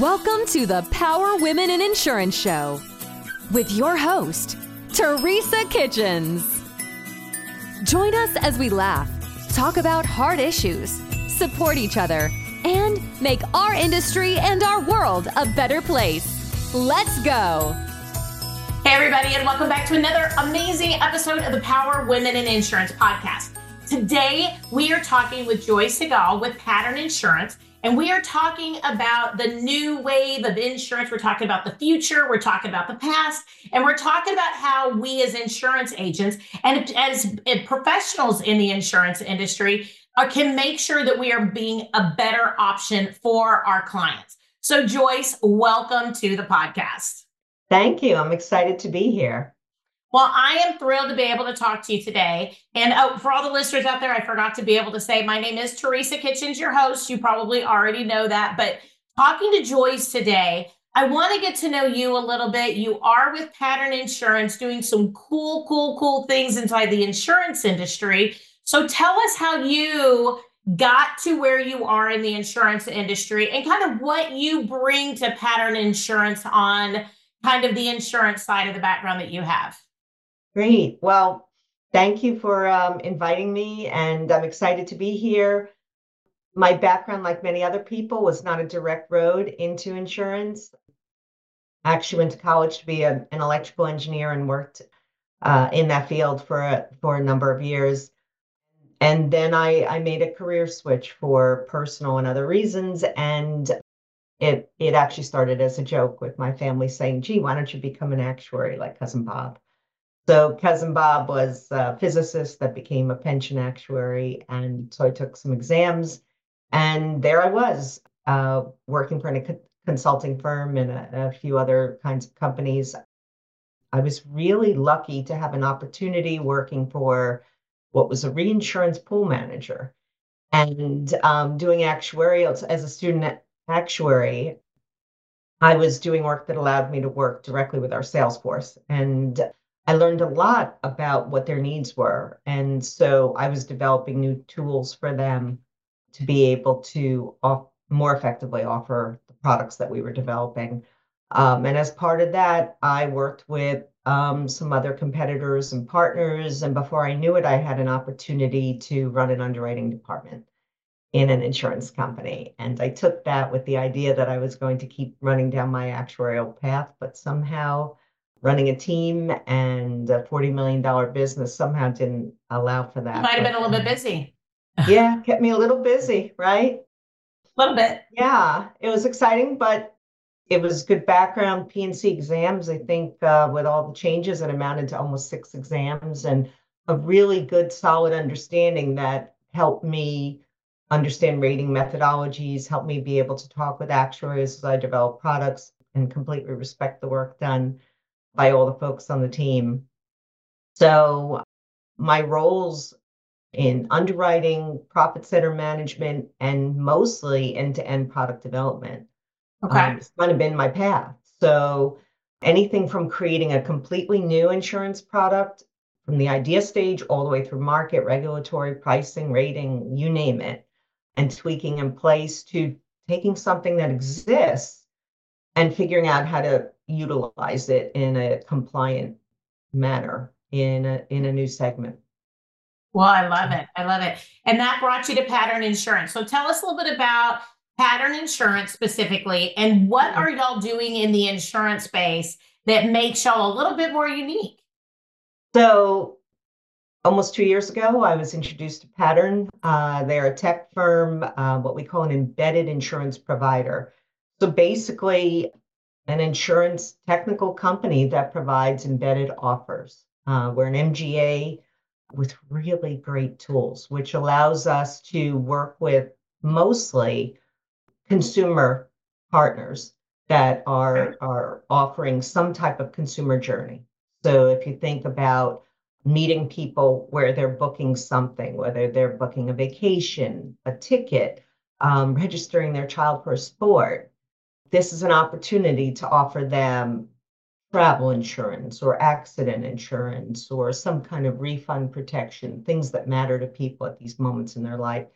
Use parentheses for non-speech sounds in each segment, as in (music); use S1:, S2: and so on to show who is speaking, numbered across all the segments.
S1: Welcome to the Power Women in Insurance Show with your host, Teresa Kitchens. Join us as we laugh, talk about hard issues, support each other, and make our industry and our world a better place. Let's go.
S2: Hey, everybody, and welcome back to another amazing episode of the Power Women in Insurance podcast. Today, we are talking with Joyce Segall with Pattern Insurance. And we are talking about the new wave of insurance. We're talking about the future. We're talking about the past. And we're talking about how we, as insurance agents and as professionals in the insurance industry, can make sure that we are being a better option for our clients. So, Joyce, welcome to the podcast.
S3: Thank you. I'm excited to be here.
S2: Well, I am thrilled to be able to talk to you today. And oh, for all the listeners out there, I forgot to be able to say my name is Teresa Kitchens, your host. You probably already know that. But talking to Joyce today, I want to get to know you a little bit. You are with Pattern Insurance doing some cool, cool, cool things inside the insurance industry. So tell us how you got to where you are in the insurance industry and kind of what you bring to Pattern Insurance on kind of the insurance side of the background that you have.
S3: Great. Well, thank you for um, inviting me, and I'm excited to be here. My background, like many other people, was not a direct road into insurance. I actually went to college to be a, an electrical engineer and worked uh, in that field for a, for a number of years. And then I, I made a career switch for personal and other reasons. And it it actually started as a joke with my family saying, gee, why don't you become an actuary like cousin Bob? So cousin Bob was a physicist that became a pension actuary, and so I took some exams, and there I was uh, working for a consulting firm and a, a few other kinds of companies. I was really lucky to have an opportunity working for what was a reinsurance pool manager and um, doing actuarial as a student actuary. I was doing work that allowed me to work directly with our sales force and I learned a lot about what their needs were. And so I was developing new tools for them to be able to off, more effectively offer the products that we were developing. Um, and as part of that, I worked with um, some other competitors and partners. And before I knew it, I had an opportunity to run an underwriting department in an insurance company. And I took that with the idea that I was going to keep running down my actuarial path, but somehow running a team and a $40 million business somehow didn't allow for that.
S2: You might have been a little bit busy.
S3: yeah, kept me a little busy, right?
S2: A little bit.
S3: Yeah, it was exciting, but it was good background P&C exams. I think uh, with all the changes, it amounted to almost six exams and a really good, solid understanding that helped me understand rating methodologies, helped me be able to talk with actuaries as I develop products and completely respect the work done by all the folks on the team. So my roles in underwriting, profit center management, and mostly end-to-end product development.
S2: Okay. Um,
S3: it's kind of been my path. So anything from creating a completely new insurance product from the idea stage all the way through market, regulatory, pricing, rating, you name it, and tweaking in place to taking something that exists and figuring out how to utilize it in a compliant manner in a, in a new segment.
S2: Well, I love it. I love it. And that brought you to Pattern Insurance. So tell us a little bit about Pattern Insurance specifically and what are y'all doing in the insurance space that makes y'all a little bit more unique?
S3: So, almost two years ago, I was introduced to Pattern. Uh, they're a tech firm, uh, what we call an embedded insurance provider. So, basically, an insurance technical company that provides embedded offers. Uh, we're an MGA with really great tools, which allows us to work with mostly consumer partners that are, are offering some type of consumer journey. So if you think about meeting people where they're booking something, whether they're booking a vacation, a ticket, um, registering their child for a sport, this is an opportunity to offer them travel insurance or accident insurance or some kind of refund protection, things that matter to people at these moments in their life.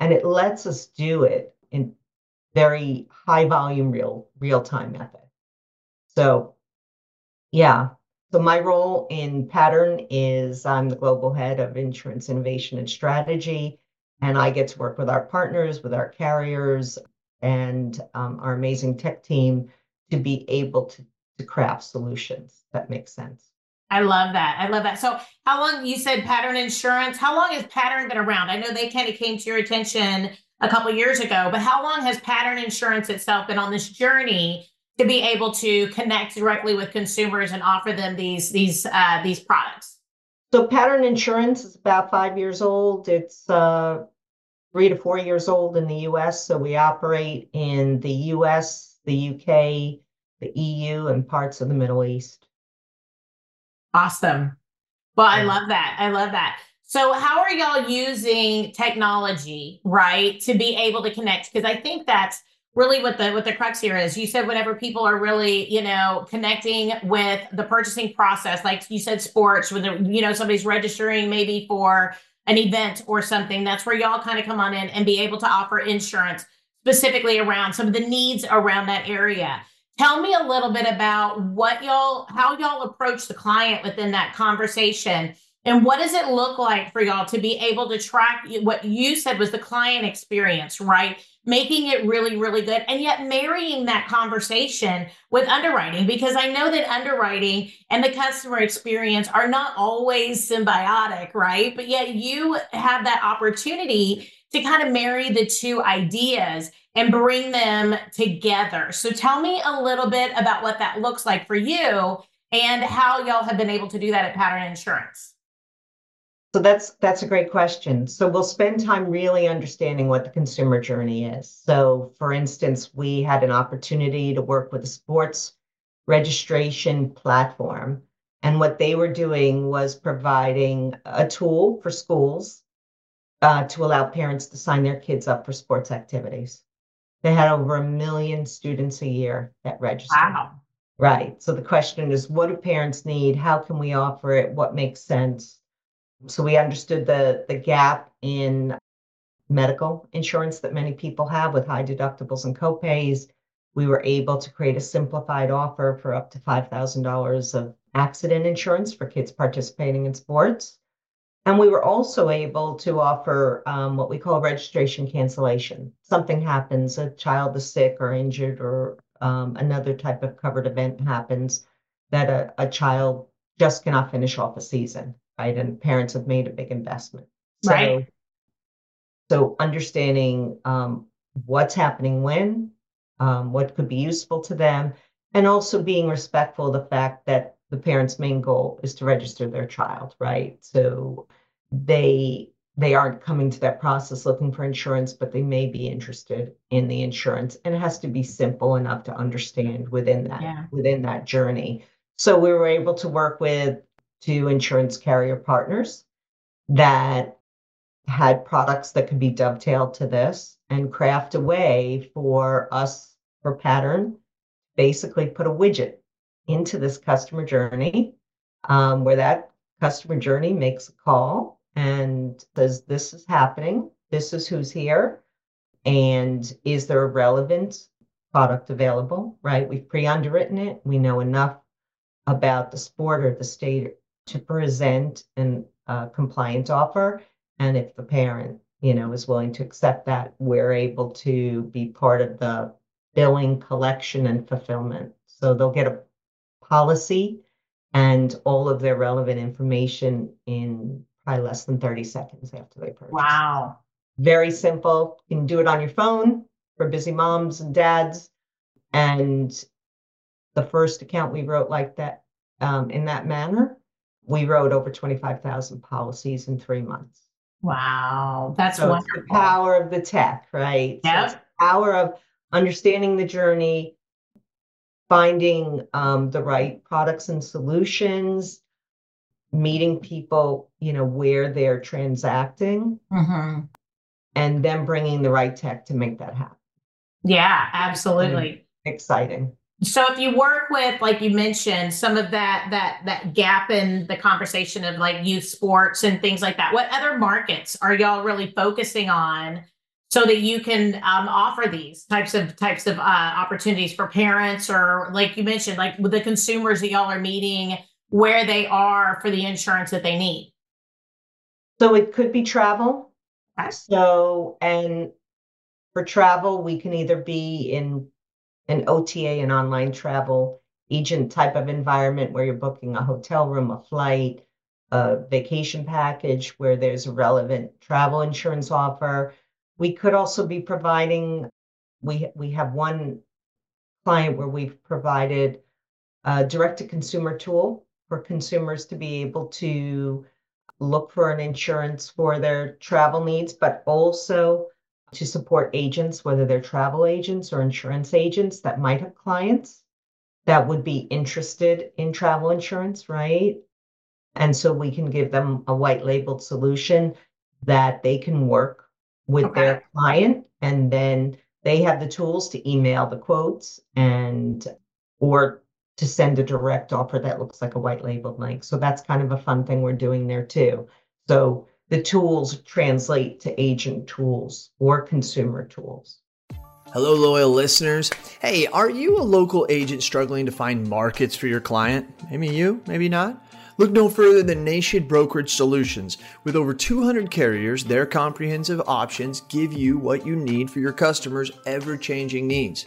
S3: And it lets us do it in very high volume, real real time method. So, yeah. So my role in Pattern is I'm the global head of insurance innovation and strategy, and I get to work with our partners, with our carriers, and um, our amazing tech team to be able to to craft solutions that make sense.
S2: I love that. I love that. So, how long you said Pattern Insurance? How long has Pattern been around? I know they kind of came to your attention a couple years ago, but how long has Pattern Insurance itself been on this journey to be able to connect directly with consumers and offer them these these uh, these products?
S3: So, Pattern Insurance is about five years old. It's uh, three to four years old in the U.S. So we operate in the U.S., the UK, the EU, and parts of the Middle East.
S2: Awesome. Well, I love that. I love that. So, how are y'all using technology, right, to be able to connect? Because I think that's really what the what the crux here is. You said whenever people are really, you know, connecting with the purchasing process, like you said, sports, when you know somebody's registering maybe for an event or something, that's where y'all kind of come on in and be able to offer insurance specifically around some of the needs around that area. Tell me a little bit about what y'all, how y'all approach the client within that conversation. And what does it look like for y'all to be able to track what you said was the client experience, right? Making it really, really good, and yet marrying that conversation with underwriting, because I know that underwriting and the customer experience are not always symbiotic, right? But yet you have that opportunity to kind of marry the two ideas and bring them together. So tell me a little bit about what that looks like for you and how y'all have been able to do that at Pattern Insurance.
S3: So that's that's a great question. So we'll spend time really understanding what the consumer journey is. So for instance, we had an opportunity to work with a sports registration platform and what they were doing was providing a tool for schools uh, to allow parents to sign their kids up for sports activities. They had over a million students a year that registered.
S2: Wow.
S3: Right. So the question is, what do parents need? How can we offer it? What makes sense? So we understood the the gap in medical insurance that many people have with high deductibles and copays. We were able to create a simplified offer for up to $5,000 of accident insurance for kids participating in sports. And we were also able to offer um, what we call registration cancellation. Something happens, a child is sick or injured, or um, another type of covered event happens that a, a child just cannot finish off a season, right? And parents have made a big investment.
S2: So, right.
S3: So understanding um, what's happening when, um, what could be useful to them, and also being respectful of the fact that the parent's main goal is to register their child, right? So they they aren't coming to that process looking for insurance, but they may be interested in the insurance. And it has to be simple enough to understand within that yeah. within that journey. So we were able to work with two insurance carrier partners that had products that could be dovetailed to this and craft a way for us for pattern basically put a widget into this customer journey um, where that customer journey makes a call and says, This is happening. This is who's here. And is there a relevant product available? Right? We've pre underwritten it. We know enough about the sport or the state to present an uh, compliant offer. And if the parent, you know, is willing to accept that, we're able to be part of the billing, collection, and fulfillment. So they'll get a policy and all of their relevant information in probably less than 30 seconds after they purchase.
S2: Wow.
S3: Very simple. You can do it on your phone for busy moms and dads. And the first account we wrote like that um, in that manner, we wrote over 25,000 policies in three months.
S2: Wow. That's so wonderful.
S3: the power of the tech, right?
S2: Yeah.
S3: So power of understanding the journey, finding um, the right products and solutions, meeting people, you know, where they're transacting,
S2: mm-hmm.
S3: and then bringing the right tech to make that happen.
S2: Yeah, absolutely.
S3: And exciting.
S2: So if you work with, like you mentioned, some of that that that gap in the conversation of like youth sports and things like that, what other markets are y'all really focusing on so that you can um, offer these types of types of uh, opportunities for parents or like you mentioned like with the consumers that y'all are meeting where they are for the insurance that they need
S3: so it could be travel
S2: okay.
S3: so and for travel we can either be in an ota an online travel agent type of environment where you're booking a hotel room a flight a vacation package where there's a relevant travel insurance offer. We could also be providing, we, we have one client where we've provided a direct to consumer tool for consumers to be able to look for an insurance for their travel needs, but also to support agents, whether they're travel agents or insurance agents that might have clients that would be interested in travel insurance, right? And so we can give them a white labeled solution that they can work with okay. their client and then they have the tools to email the quotes and or to send a direct offer that looks like a white labeled link. So that's kind of a fun thing we're doing there too. So the tools translate to agent tools or consumer tools.
S4: Hello, loyal listeners. Hey, are you a local agent struggling to find markets for your client? Maybe you, maybe not. Look no further than Nation Brokerage Solutions. With over 200 carriers, their comprehensive options give you what you need for your customers' ever changing needs.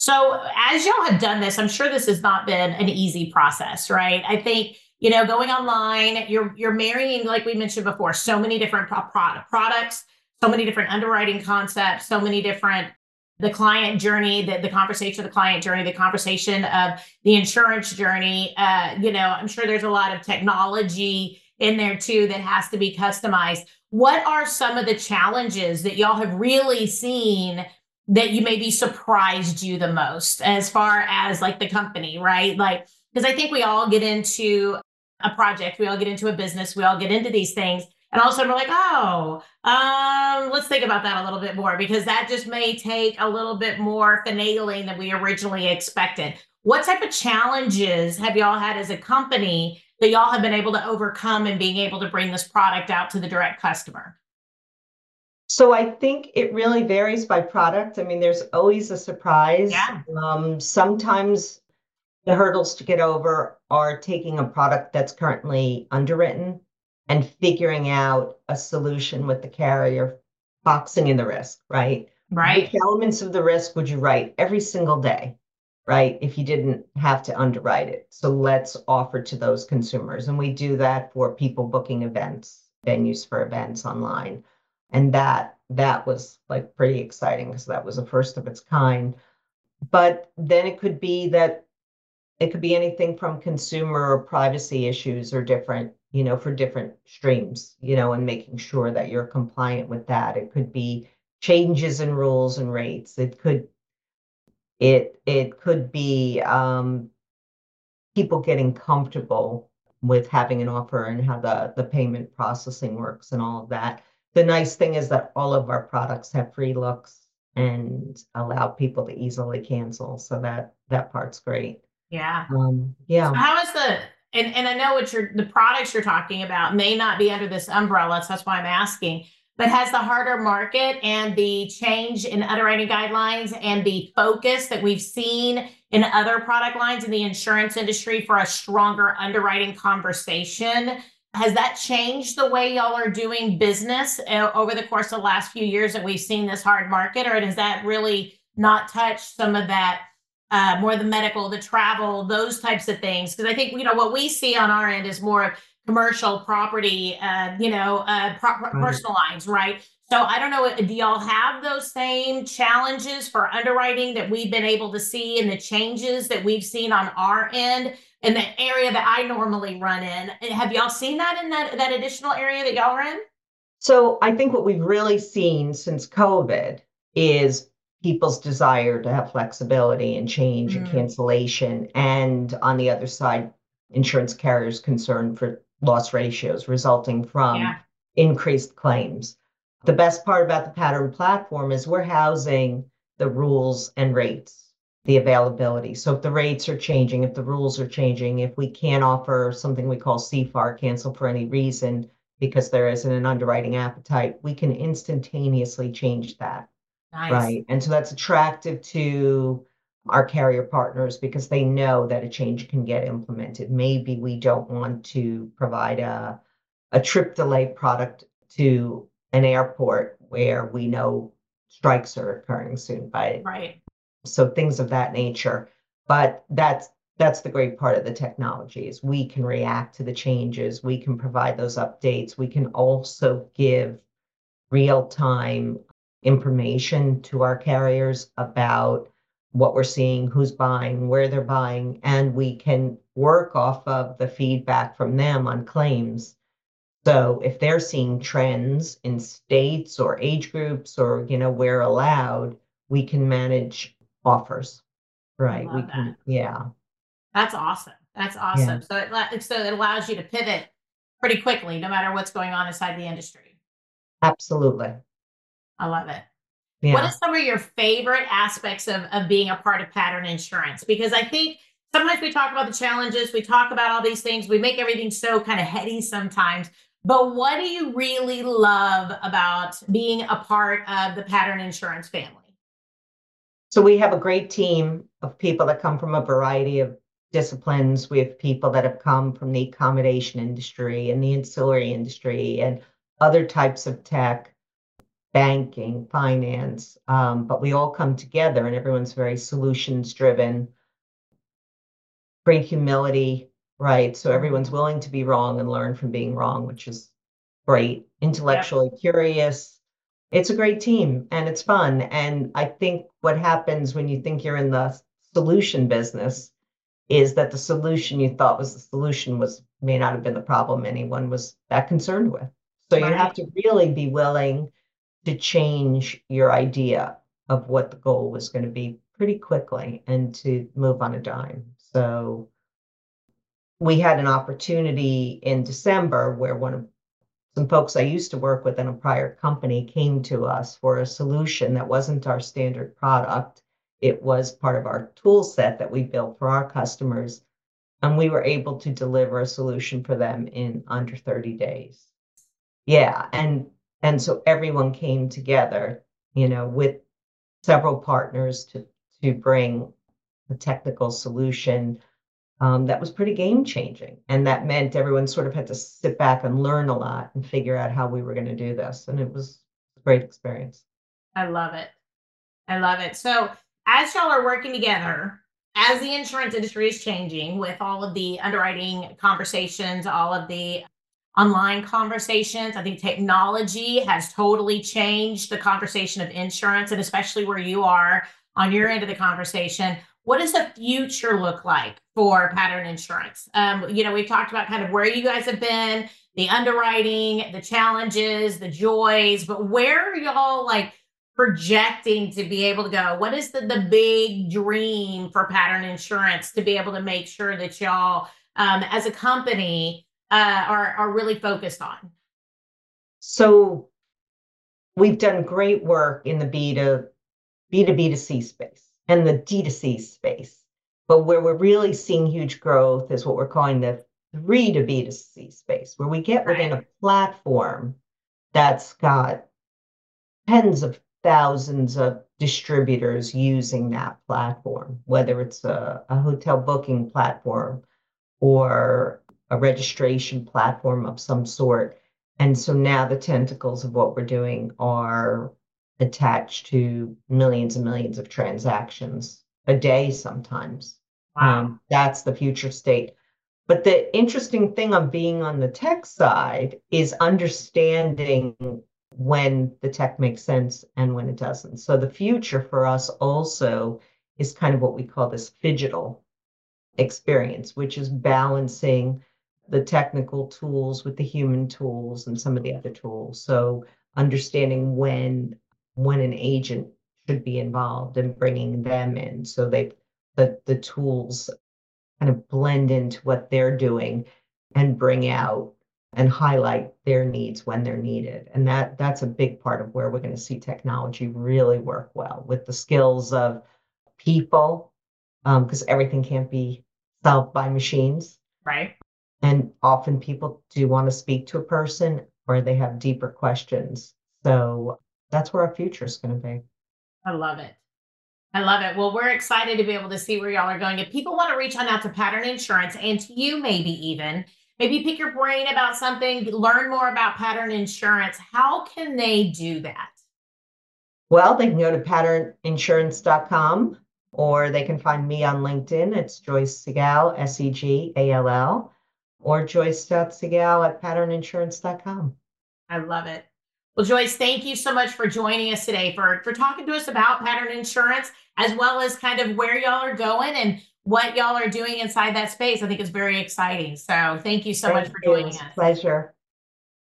S2: So, as y'all have done this, I'm sure this has not been an easy process, right? I think you know, going online, you're you're marrying, like we mentioned before, so many different pro- products, so many different underwriting concepts, so many different the client journey, the, the conversation of the client journey, the conversation of the insurance journey. Uh, you know, I'm sure there's a lot of technology in there too that has to be customized. What are some of the challenges that y'all have really seen that you maybe surprised you the most as far as like the company, right? Like, because I think we all get into a project, we all get into a business, we all get into these things. And all of a sudden we're like, oh, um, let's think about that a little bit more because that just may take a little bit more finagling than we originally expected. What type of challenges have y'all had as a company that y'all have been able to overcome in being able to bring this product out to the direct customer?
S3: So I think it really varies by product. I mean, there's always a surprise.
S2: Yeah.
S3: Um, sometimes the hurdles to get over are taking a product that's currently underwritten and figuring out a solution with the carrier, boxing in the risk, right?
S2: Right.
S3: Which elements of the risk would you write every single day, right? If you didn't have to underwrite it. So let's offer to those consumers. And we do that for people booking events, venues for events online and that that was like pretty exciting because that was a first of its kind. But then it could be that it could be anything from consumer or privacy issues or different you know for different streams you know and making sure that you're compliant with that. It could be changes in rules and rates. It could it it could be um, people getting comfortable with having an offer and how the the payment processing works and all of that the nice thing is that all of our products have free looks and allow people to easily cancel. So that that part's great.
S2: Yeah.
S3: Um, yeah.
S2: So how is the and and I know what you're the products you're talking about may not be under this umbrella, so that's why I'm asking. But has the harder market and the change in underwriting guidelines and the focus that we've seen in other product lines in the insurance industry for a stronger underwriting conversation has that changed the way y'all are doing business uh, over the course of the last few years that we've seen this hard market, or does that really not touch some of that uh, more the medical, the travel, those types of things? Because I think you know what we see on our end is more commercial property, uh, you know, uh, pro- right. personal lines, right? So I don't know, do y'all have those same challenges for underwriting that we've been able to see and the changes that we've seen on our end? in the area that I normally run in. Have y'all seen that in that that additional area that y'all are in?
S3: So I think what we've really seen since COVID is people's desire to have flexibility and change and
S2: Mm.
S3: cancellation. And on the other side, insurance carriers' concern for loss ratios resulting from
S2: Yeah.
S3: increased claims. The best part about the pattern platform is we're housing the rules and rates, the availability. So if the rates are changing, if the rules are changing, if we can't offer something we call CFAR, cancel for any reason, because there isn't an underwriting appetite, we can instantaneously change that.
S2: Nice.
S3: Right. And so that's attractive to our carrier partners because they know that a change can get implemented. Maybe we don't want to provide a, a trip delay product to an airport where we know strikes are occurring soon by
S2: Right.
S3: so things of that nature. But that's that's the great part of the technology is we can react to the changes, we can provide those updates, we can also give real-time information to our carriers about what we're seeing, who's buying, where they're buying, and we can work off of the feedback from them on claims. So if they're seeing trends in states or age groups or, you know, where allowed, we can manage offers. Right. We
S2: love
S3: can, yeah.
S2: That's awesome. That's awesome. So it so it allows you to pivot pretty quickly, no matter what's going on inside the industry.
S3: Absolutely.
S2: I love it.
S3: Yeah.
S2: What are some of your favorite aspects of, of being a part of pattern insurance? Because I think sometimes we talk about the challenges, we talk about all these things, we make everything so kind of heady sometimes. But what do you really love about being a part of the pattern insurance family?
S3: So we have a great team of people that come from a variety of disciplines. We have people that have come from the accommodation industry and the ancillary industry and other types of tech, banking, finance. Um, but we all come together and everyone's very solutions driven. Great humility, right? So everyone's willing to be wrong and learn from being wrong, which is great. Intellectually curious it's a great team and it's fun. And I think what happens when you think you're in the solution business is that the solution you thought was the solution was may not have been the problem anyone was that concerned with. So you have to really be willing to change your idea of what the goal was going to be pretty quickly and to move on a dime. So we had an opportunity in December where one of some folks I used to work with in a prior company came to us for a solution that wasn't our standard product. It was part of our tool set that we built for our customers. And we were able to deliver a solution for them in under 30 days. Yeah. And and so everyone came together, you know, with several partners to to bring a technical solution um, that was pretty game changing. And that meant everyone sort of had to sit back and learn a lot and figure out how we were going to do this. And it was a great experience.
S2: I love it. I love it. So, as y'all are working together, as the insurance industry is changing with all of the underwriting conversations, all of the online conversations, I think technology has totally changed the conversation of insurance, and especially where you are on your end of the conversation. What does the future look like for pattern insurance? Um, you know, we've talked about kind of where you guys have been, the underwriting, the challenges, the joys, but where are y'all like projecting to be able to go? What is the, the big dream for pattern insurance to be able to make sure that y'all, um, as a company, uh, are, are really focused on?
S3: So we've done great work in the B to B to B to C space and the D to C space. But where we're really seeing huge growth is what we're calling the three to B to C space, where we get within a platform that's got tens of thousands of distributors using that platform, whether it's a, a hotel booking platform or a registration platform of some sort. And so now the tentacles of what we're doing are attached to millions and millions of transactions a day sometimes.
S2: Wow.
S3: Um, that's the future state. But the interesting thing on being on the tech side is understanding when the tech makes sense and when it doesn't. So the future for us also is kind of what we call this digital experience, which is balancing the technical tools with the human tools and some of the other tools. So understanding when when an agent should be involved and bringing them in. So they the the tools kind of blend into what they're doing and bring out and highlight their needs when they're needed. And that that's a big part of where we're going to see technology really work well with the skills of people because um, everything can't be solved by machines.
S2: Right
S3: and often people do want to speak to a person or they have deeper questions so that's where our future is going to be
S2: i love it I love it. Well, we're excited to be able to see where y'all are going. If people want to reach on out to Pattern Insurance and to you, maybe even, maybe pick your brain about something, learn more about Pattern Insurance, how can they do that?
S3: Well, they can go to patterninsurance.com or they can find me on LinkedIn. It's Joyce Segall, S E G A L L, or Joyce.Segall at patterninsurance.com.
S2: I love it. Well, Joyce, thank you so much for joining us today, for, for talking to us about pattern insurance, as well as kind of where y'all are going and what y'all are doing inside that space. I think it's very exciting. So thank you so thank much for joining us.
S3: Pleasure.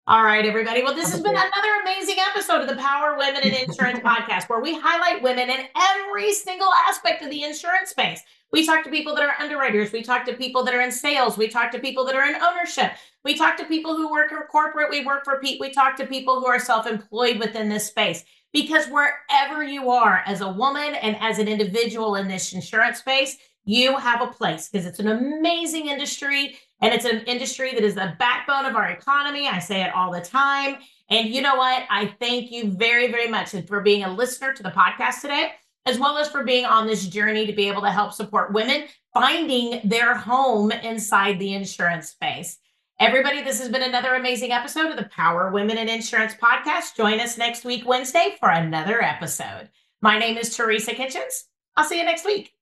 S2: All right, everybody. Well, this has been another amazing episode of the Power Women in Insurance (laughs) podcast, where we highlight women in every single aspect of the insurance space. We talk to people that are underwriters. We talk to people that are in sales. We talk to people that are in ownership. We talk to people who work in corporate. We work for Pete. We talk to people who are self-employed within this space. Because wherever you are as a woman and as an individual in this insurance space, you have a place because it's an amazing industry and it's an industry that is the backbone of our economy. I say it all the time. And you know what? I thank you very, very much for being a listener to the podcast today, as well as for being on this journey to be able to help support women finding their home inside the insurance space. Everybody, this has been another amazing episode of the Power Women in Insurance podcast. Join us next week, Wednesday, for another episode. My name is Teresa Kitchens. I'll see you next week.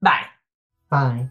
S2: Bye.
S3: Bye.